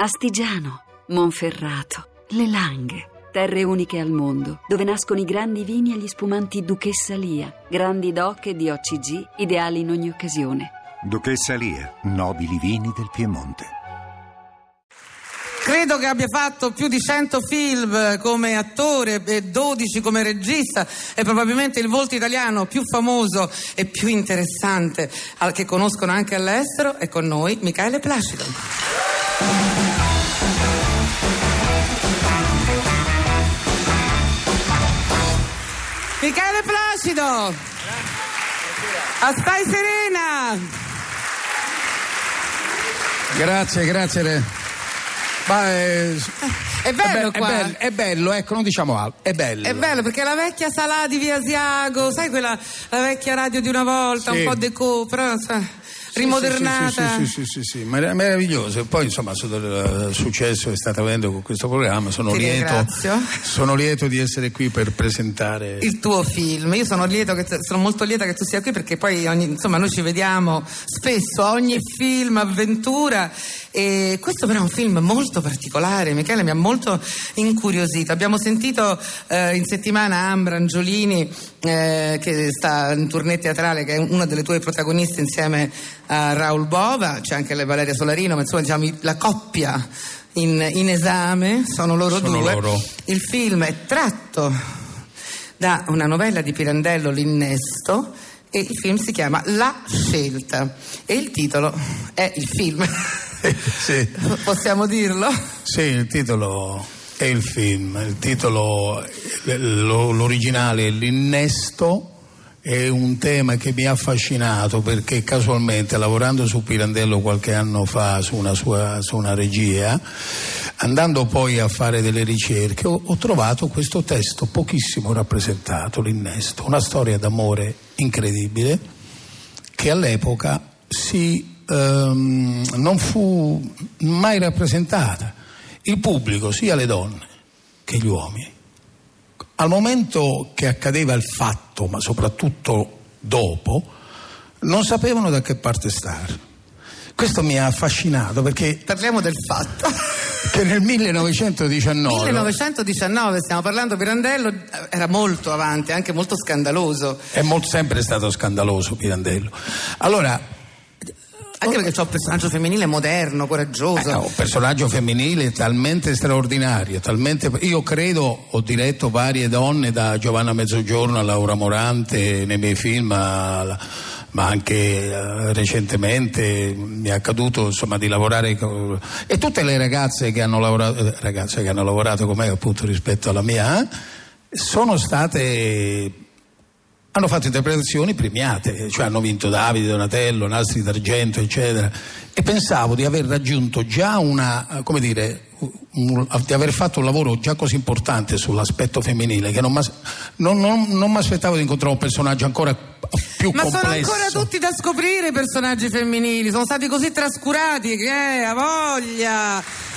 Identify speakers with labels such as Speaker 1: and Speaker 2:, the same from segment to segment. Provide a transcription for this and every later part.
Speaker 1: Astigiano, Monferrato, Le Langhe. Terre uniche al mondo, dove nascono i grandi vini e gli spumanti Duchessa Lia, grandi doc e di OCG, ideali in ogni occasione.
Speaker 2: Duchessa Lia, nobili vini del Piemonte.
Speaker 3: Credo che abbia fatto più di 100 film come attore e 12 come regista. È probabilmente il volto italiano più famoso e più interessante al che conoscono anche all'estero. È con noi Michele Placido. Michele Placido! Astai Serena!
Speaker 4: Grazie, grazie. Ma è,
Speaker 3: È bello
Speaker 4: è, be-
Speaker 3: qua.
Speaker 4: È bello, è bello, ecco, non diciamo altro. È bello.
Speaker 3: È bello perché la vecchia sala di Via Asiago, sai quella la vecchia radio di una volta,
Speaker 4: Sì.
Speaker 3: un po' deco, però sa,
Speaker 4: Sì,
Speaker 3: rimodernata.
Speaker 4: Sì, sì, sì, sì, meraviglioso. E poi, insomma, il successo che state avendo con questo programma, sono lieto, sono lieto di essere qui per presentare.
Speaker 3: Il tuo film, io sono, lieto che t- sono molto lieta che tu sia qui perché poi ogni- insomma noi ci vediamo spesso a ogni film, avventura e questo però è un film molto particolare, Michele mi ha molto incuriosito. Abbiamo sentito eh, in settimana Ambra Angiolini eh, che sta in tournée teatrale che è una delle tue protagoniste insieme a Raul Bova, c'è anche Valeria Solarino, ma insomma diciamo la coppia in, in esame sono loro
Speaker 4: Sono
Speaker 3: due.
Speaker 4: loro.
Speaker 3: Il film è tratto da una novella di Pirandello, L'Innesto, e il film si chiama La scelta e il titolo è il film.
Speaker 4: sì,
Speaker 3: Possiamo dirlo?
Speaker 4: sì, il titolo è il film. Il titolo, lo- l'originale è L'innesto. È un tema che mi ha affascinato perché casualmente lavorando su Pirandello qualche anno fa su una sua su una regia, andando poi a fare delle ricerche, ho, ho trovato questo testo pochissimo rappresentato, l'innesto, una storia d'amore incredibile che all'epoca si, ehm, non fu mai rappresentata. Il pubblico, sia le donne che gli uomini, al momento che accadeva il fatto, ma soprattutto dopo, non sapevano da che parte stare. Questo mi ha affascinato perché
Speaker 3: Parliamo del fatto.
Speaker 4: che nel 1919
Speaker 3: 1919, stiamo parlando Pirandello, era molto avanti, anche molto scandaloso,
Speaker 4: è molto- sempre stato scandaloso Pirandello. Allora,
Speaker 3: anche perché c'è un personaggio femminile moderno, coraggioso.
Speaker 4: Eh, un personaggio femminile talmente straordinario, talmente... io credo, ho diretto varie donne da Giovanna Mezzogiorno a Laura Morante nei miei film, a- ma anche eh, recentemente mi è accaduto insomma, di lavorare con... e tutte le ragazze che hanno lavorato, eh, ragazze che hanno lavorato con me appunto rispetto alla mia, eh, sono state hanno fatto interpretazioni premiate, cioè hanno vinto Davide, Donatello, Nastri d'Argento, eccetera. E pensavo di aver raggiunto già una, eh, come dire, di aver fatto un lavoro già così importante sull'aspetto femminile che non mi non, non, non m'aspettavo di incontrare un personaggio ancora più
Speaker 3: Ma
Speaker 4: complesso.
Speaker 3: sono ancora tutti da scoprire i personaggi femminili, sono stati così trascurati che eh, ha voglia.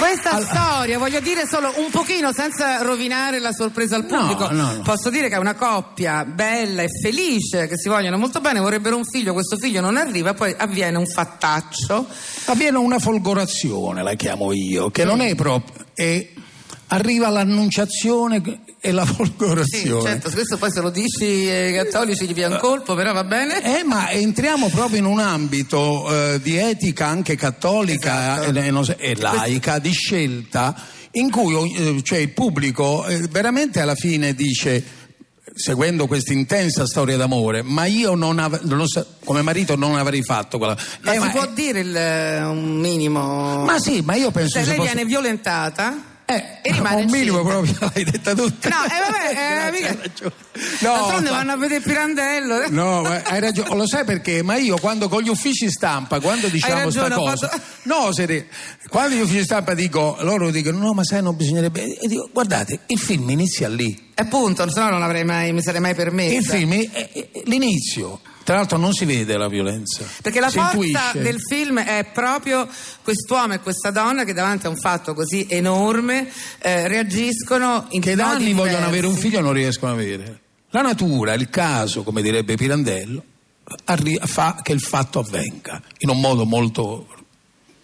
Speaker 3: Questa storia, voglio dire solo un pochino senza rovinare la sorpresa al
Speaker 4: No,
Speaker 3: pubblico.
Speaker 4: no, no.
Speaker 3: Posso dire che è una coppia bella e felice, che si vogliono molto bene, vorrebbero un figlio, questo figlio non arriva, poi avviene un fattaccio.
Speaker 4: Avviene una folgorazione, la chiamo io, che non è proprio... è- arriva l'annunciazione e la
Speaker 3: Sì,
Speaker 4: folgorazione.
Speaker 3: certo, questo poi se lo dici ai cattolici gli viene un colpo, però va bene.
Speaker 4: Eh, ma entriamo proprio in un ambito eh, di etica anche cattolica
Speaker 3: Esatto.
Speaker 4: e, e non so- e laica, di scelta, in cui eh, cioè, il pubblico eh, veramente alla fine dice, seguendo questa intensa storia d'amore, ma io non av- non sa- come marito non avrei fatto quella...
Speaker 3: Ma
Speaker 4: Eh,
Speaker 3: si
Speaker 4: ma-
Speaker 3: può dire il, un minimo.
Speaker 4: ma sì, ma io penso
Speaker 3: Se
Speaker 4: che
Speaker 3: lei
Speaker 4: possa-
Speaker 3: viene violentata
Speaker 4: Eh,
Speaker 3: e rimane
Speaker 4: un minimo proprio l'hai detta tutta.
Speaker 3: No, eh, vabbè, eh,
Speaker 4: Grazie,
Speaker 3: mica-. D'altronde
Speaker 4: ma-
Speaker 3: vanno a vedere Pirandello.
Speaker 4: No, ma hai ragione, lo sai perché? Ma io quando con gli uffici stampa, quando diciamo
Speaker 3: ragione,
Speaker 4: sta
Speaker 3: ho
Speaker 4: cosa,
Speaker 3: fatto-
Speaker 4: no, seri- quando gli uffici stampa dico, loro dicono no, ma sai, non bisognerebbe. E dico, guardate, il film inizia lì.
Speaker 3: E appunto, se no non avrei mai, mi sarei mai permessa.
Speaker 4: Il film è, è- è l'inizio. Tra l'altro non si vede la violenza.
Speaker 3: Perché la forza
Speaker 4: intuisce.
Speaker 3: del film è proprio quest'uomo e questa donna che davanti a un fatto così enorme eh, reagiscono in
Speaker 4: che da anni vogliono
Speaker 3: diversi.
Speaker 4: avere un figlio e non riescono ad avere. La natura, il caso, come direbbe Pirandello, arri- fa che il fatto avvenga in un modo molto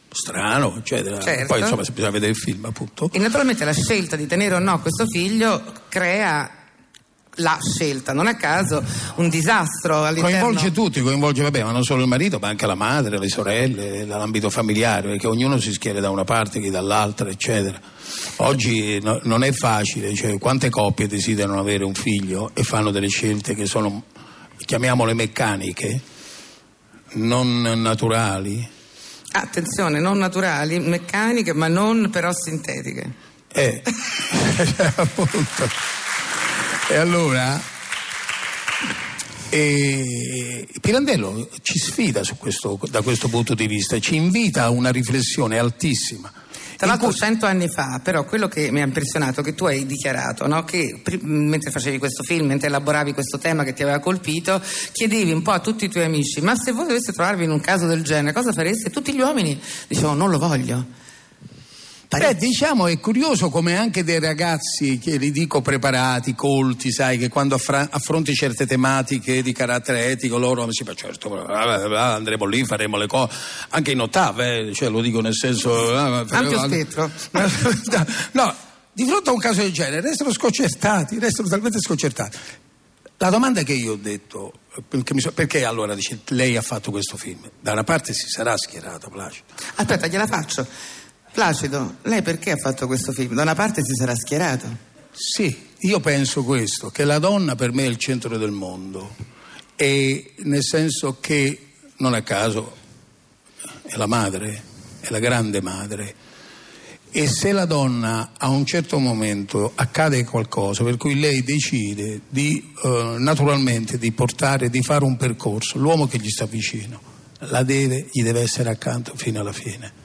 Speaker 4: strano, eccetera.
Speaker 3: Certo.
Speaker 4: Poi insomma bisogna vedere il film appunto.
Speaker 3: E naturalmente la scelta di tenere o no questo figlio crea la scelta, non a caso un disastro all'interno.
Speaker 4: Coinvolge tutti, coinvolge vabbè, ma non solo il marito, ma anche la madre, le sorelle, l'ambito familiare, perché ognuno si schiera da una parte, chi dall'altra, eccetera. Oggi no- non è facile, cioè, quante coppie desiderano avere un figlio e fanno delle scelte che sono, chiamiamole meccaniche, non naturali.
Speaker 3: Attenzione, non naturali, meccaniche, ma non però sintetiche.
Speaker 4: Eh, appunto. E allora e Pirandello ci sfida su questo- da questo punto di vista, ci invita a una riflessione altissima.
Speaker 3: Tra l'altro cento anni fa, però quello che mi ha impressionato è che tu hai dichiarato no, che mentre facevi questo film, mentre elaboravi questo tema che ti aveva colpito, chiedevi un po' a tutti i tuoi amici, ma se voi doveste trovarvi in un caso del genere, cosa fareste? Tutti gli uomini dicevano non lo voglio.
Speaker 4: Beh, diciamo è curioso come anche dei ragazzi che li dico preparati, colti, sai, che quando affra- affronti certe tematiche di carattere etico loro si fa certo, andremo lì, faremo le cose, anche in ottave, eh, cioè lo dico nel senso... eh,
Speaker 3: Ampio spettro.
Speaker 4: no, di fronte a un caso del genere restano sconcertati, restano talmente sconcertati. La domanda che io ho detto, perché, so- perché allora dice lei ha fatto questo film? Da una parte si sarà schierato, Placido.
Speaker 3: Aspetta, gliela faccio. Placido, lei perché ha fatto questo film? Da una parte si sarà schierato.
Speaker 4: Sì, io penso questo, che la donna per me è il centro del mondo e nel senso che non a caso è la madre, è la grande madre e se la donna a un certo momento accade qualcosa per cui lei decide di eh, naturalmente di portare, di fare un percorso, l'uomo che gli sta vicino la deve, gli deve essere accanto fino alla fine.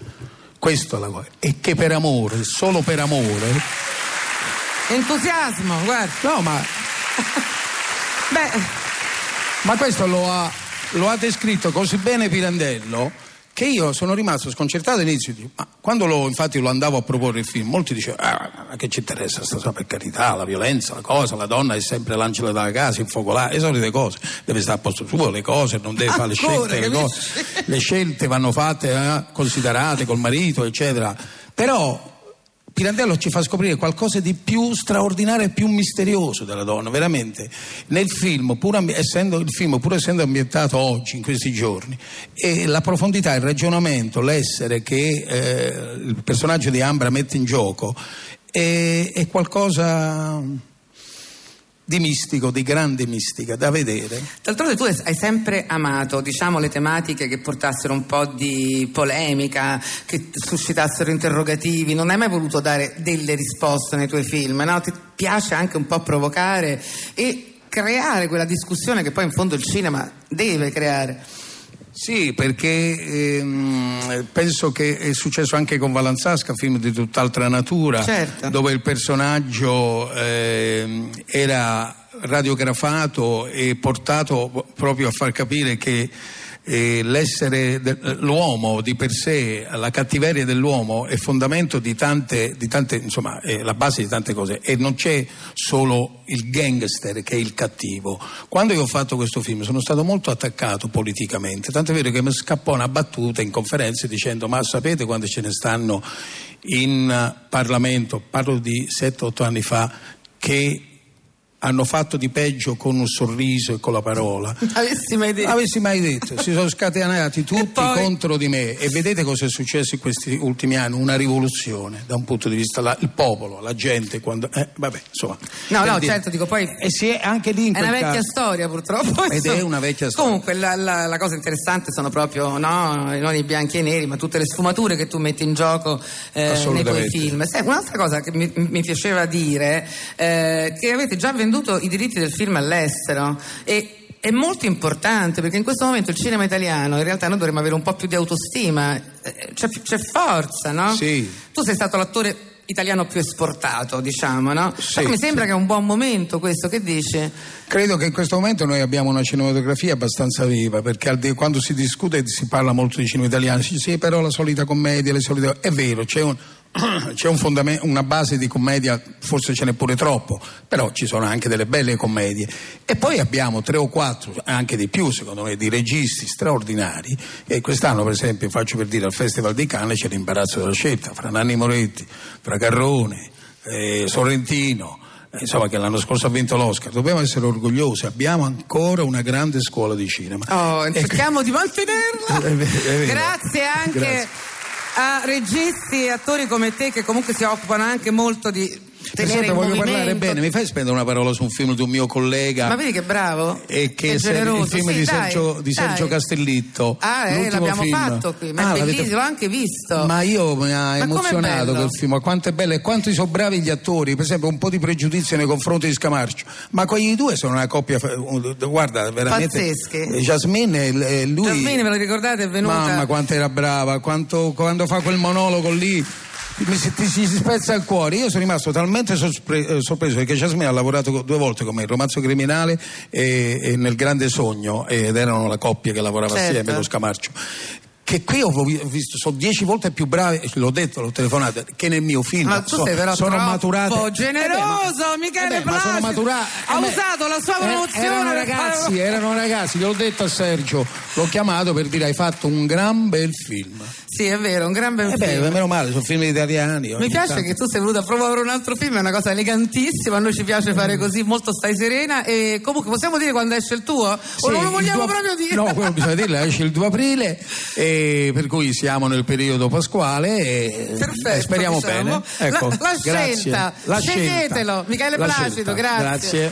Speaker 4: Questo è la cosa. E che per amore, solo per amore,
Speaker 3: Entusiasmo, guarda.
Speaker 4: no ma
Speaker 3: Beh,
Speaker 4: Ma questo lo ha, lo ha descritto così bene Pirandello che io sono rimasto sconcertato all'inizio. Ma quando lo, infatti lo andavo a proporre il film, molti dicevano: ah, ma che ci interessa sta cosa per carità, la violenza, la cosa, la donna è sempre l'angelo della casa, infocolare, le solite cose, deve stare a posto suo, le cose, non deve fare le scelte, le, le scelte vanno fatte eh, considerate col marito, eccetera. Però Pirandello ci fa scoprire qualcosa di più straordinario e più misterioso della donna, veramente. Nel film, pur essendo, il film, pur essendo ambientato oggi, in questi giorni, la profondità, il ragionamento, l'essere che eh, il personaggio di Ambra mette in gioco è, è qualcosa di mistico, di grande mistica, da vedere.
Speaker 3: D'altronde tu hai sempre amato, diciamo, le tematiche che portassero un po' di polemica, che suscitassero interrogativi, non hai mai voluto dare delle risposte nei tuoi film, no? Ti piace anche un po' provocare e creare quella discussione che poi in fondo il cinema deve creare.
Speaker 4: Sì, perché ehm, penso che è successo anche con Valanzasca, film di tutt'altra natura,
Speaker 3: Certo.
Speaker 4: dove il personaggio ehm, era radiografato e portato proprio a far capire che eh, l'essere de- l'uomo di per sé, la cattiveria dell'uomo è fondamento di tante, di tante insomma, è la base di tante cose. E non c'è solo il gangster che è il cattivo. Quando io ho fatto questo film sono stato molto attaccato politicamente, tanto è vero che mi scappò una battuta in conferenze dicendo ma sapete quante ce ne stanno in eh, Parlamento, parlo di 7-8 anni fa, che hanno fatto di peggio con un sorriso e con la parola.
Speaker 3: Avessi mai detto.
Speaker 4: Avessi mai detto, si sono scatenati tutti
Speaker 3: poi?
Speaker 4: contro di me e vedete cosa è successo in questi ultimi anni? Una rivoluzione da un punto di vista, la- il popolo, la gente, quando... Eh, vabbè, insomma.
Speaker 3: No, no,
Speaker 4: dire-
Speaker 3: certo, dico poi
Speaker 4: E si è anche lì in
Speaker 3: È una vecchia
Speaker 4: caso-
Speaker 3: storia purtroppo.
Speaker 4: Ed è una vecchia storia.
Speaker 3: Comunque la, la- la cosa interessante sono proprio no, non i bianchi e i neri, ma tutte le sfumature che tu metti in gioco eh, nei tuoi film. Sai, un'altra cosa che mi, mi piaceva dire eh, che avete già venduto i diritti del film all'estero e è molto importante perché in questo momento il cinema italiano in realtà noi dovremmo avere un po' più di autostima, eh, c'è, c'è forza, no?
Speaker 4: Sì.
Speaker 3: Tu sei stato l'attore italiano più esportato, diciamo, no?
Speaker 4: Sì,
Speaker 3: Però mi sembra
Speaker 4: sì.
Speaker 3: che è un buon momento questo, che dici?
Speaker 4: Credo che in questo momento noi abbiamo una cinematografia abbastanza viva, perché quando si discute si parla molto di cinema italiano, dice sì, però la solita commedia, le solite... È vero, c'è un- c'è un fondamento, una base di commedia, forse ce n'è pure troppo, però ci sono anche delle belle commedie. E poi abbiamo tre o quattro, anche di più secondo me, di registi straordinari. E quest'anno, per esempio, faccio per dire al Festival di Cannes c'è l'imbarazzo della scelta fra Nanni Moretti, fra Garrone, eh, Sorrentino. eh, Insomma, che l'anno scorso ha vinto l'Oscar, dobbiamo essere orgogliosi, abbiamo ancora una grande scuola di cinema.
Speaker 3: Oh,
Speaker 4: E-
Speaker 3: cerchiamo di mantenerla.
Speaker 4: È vero, è vero.
Speaker 3: Grazie anche
Speaker 4: Grazie.
Speaker 3: A registi e attori come te che comunque si occupano anche molto di tenere in
Speaker 4: voglio
Speaker 3: movimento.
Speaker 4: parlare bene, mi fai spendere una parola su un film di un mio collega?
Speaker 3: Ma vedi che bravo?
Speaker 4: E che
Speaker 3: Che
Speaker 4: se- il
Speaker 3: generoso.
Speaker 4: film
Speaker 3: Sì,
Speaker 4: di
Speaker 3: dai,
Speaker 4: Sergio, di. Sergio Castellitto.
Speaker 3: Ah, eh, l'abbiamo
Speaker 4: film.
Speaker 3: fatto qui, ma
Speaker 4: Ah,
Speaker 3: è l'ho anche visto.
Speaker 4: Ma io mi ha
Speaker 3: Ma
Speaker 4: emozionato quel film, quanto è bello e quanto sono bravi gli attori, per esempio un po' di pregiudizio nei confronti di Scamarcio, ma quegli due sono una coppia, guarda, veramente...
Speaker 3: Pazzeschi.
Speaker 4: Eh, Jasmine e e lui...
Speaker 3: Jasmine, ve lo ricordate, è venuta.
Speaker 4: Mamma quanto era brava, quanto, quando fa quel monologo lì mi si, ti si spezza il cuore. Io sono rimasto talmente sorpre- eh, sorpreso perché Jasmine ha lavorato due volte con me, il romanzo criminale e, e nel grande sogno ed erano la coppia che lavorava
Speaker 3: Certo.
Speaker 4: assieme con Scamarcio. Che qui ho vi- ho visto, sono dieci volte più bravi, l'ho detto, l'ho telefonato, che nel mio film.
Speaker 3: Ma tu
Speaker 4: So-
Speaker 3: sei però
Speaker 4: sono maturate.
Speaker 3: generoso,
Speaker 4: Eh beh,
Speaker 3: Michele
Speaker 4: eh beh, ma sono
Speaker 3: Placido.
Speaker 4: maturati.
Speaker 3: Ha
Speaker 4: Eh
Speaker 3: usato la sua
Speaker 4: eh,
Speaker 3: promozione
Speaker 4: erano ragazzi, erano ragazzi, gliel'ho detto a Sergio, l'ho chiamato per dire hai fatto un gran bel film.
Speaker 3: Sì, è vero, un gran bel
Speaker 4: Eh beh,
Speaker 3: film.
Speaker 4: meno male, sono film italiani.
Speaker 3: Mi piace
Speaker 4: tanto.
Speaker 3: che tu sei venuta a promuovere un altro film, è una cosa elegantissima, a noi ci piace fare così, molto stai serena e comunque possiamo dire quando esce il tuo?
Speaker 4: Sì,
Speaker 3: o non lo vogliamo
Speaker 4: due-
Speaker 3: proprio dire?
Speaker 4: No, quello bisogna dirlo, esce il 2 aprile, e per cui siamo nel periodo pasquale e
Speaker 3: Perfetto,
Speaker 4: e speriamo
Speaker 3: diciamo.
Speaker 4: bene. Ecco,
Speaker 3: La- la scelta,
Speaker 4: La
Speaker 3: sceglietelo.
Speaker 4: scelta.
Speaker 3: Michele
Speaker 4: La
Speaker 3: Placido,
Speaker 4: scelta.
Speaker 3: grazie.
Speaker 4: Grazie.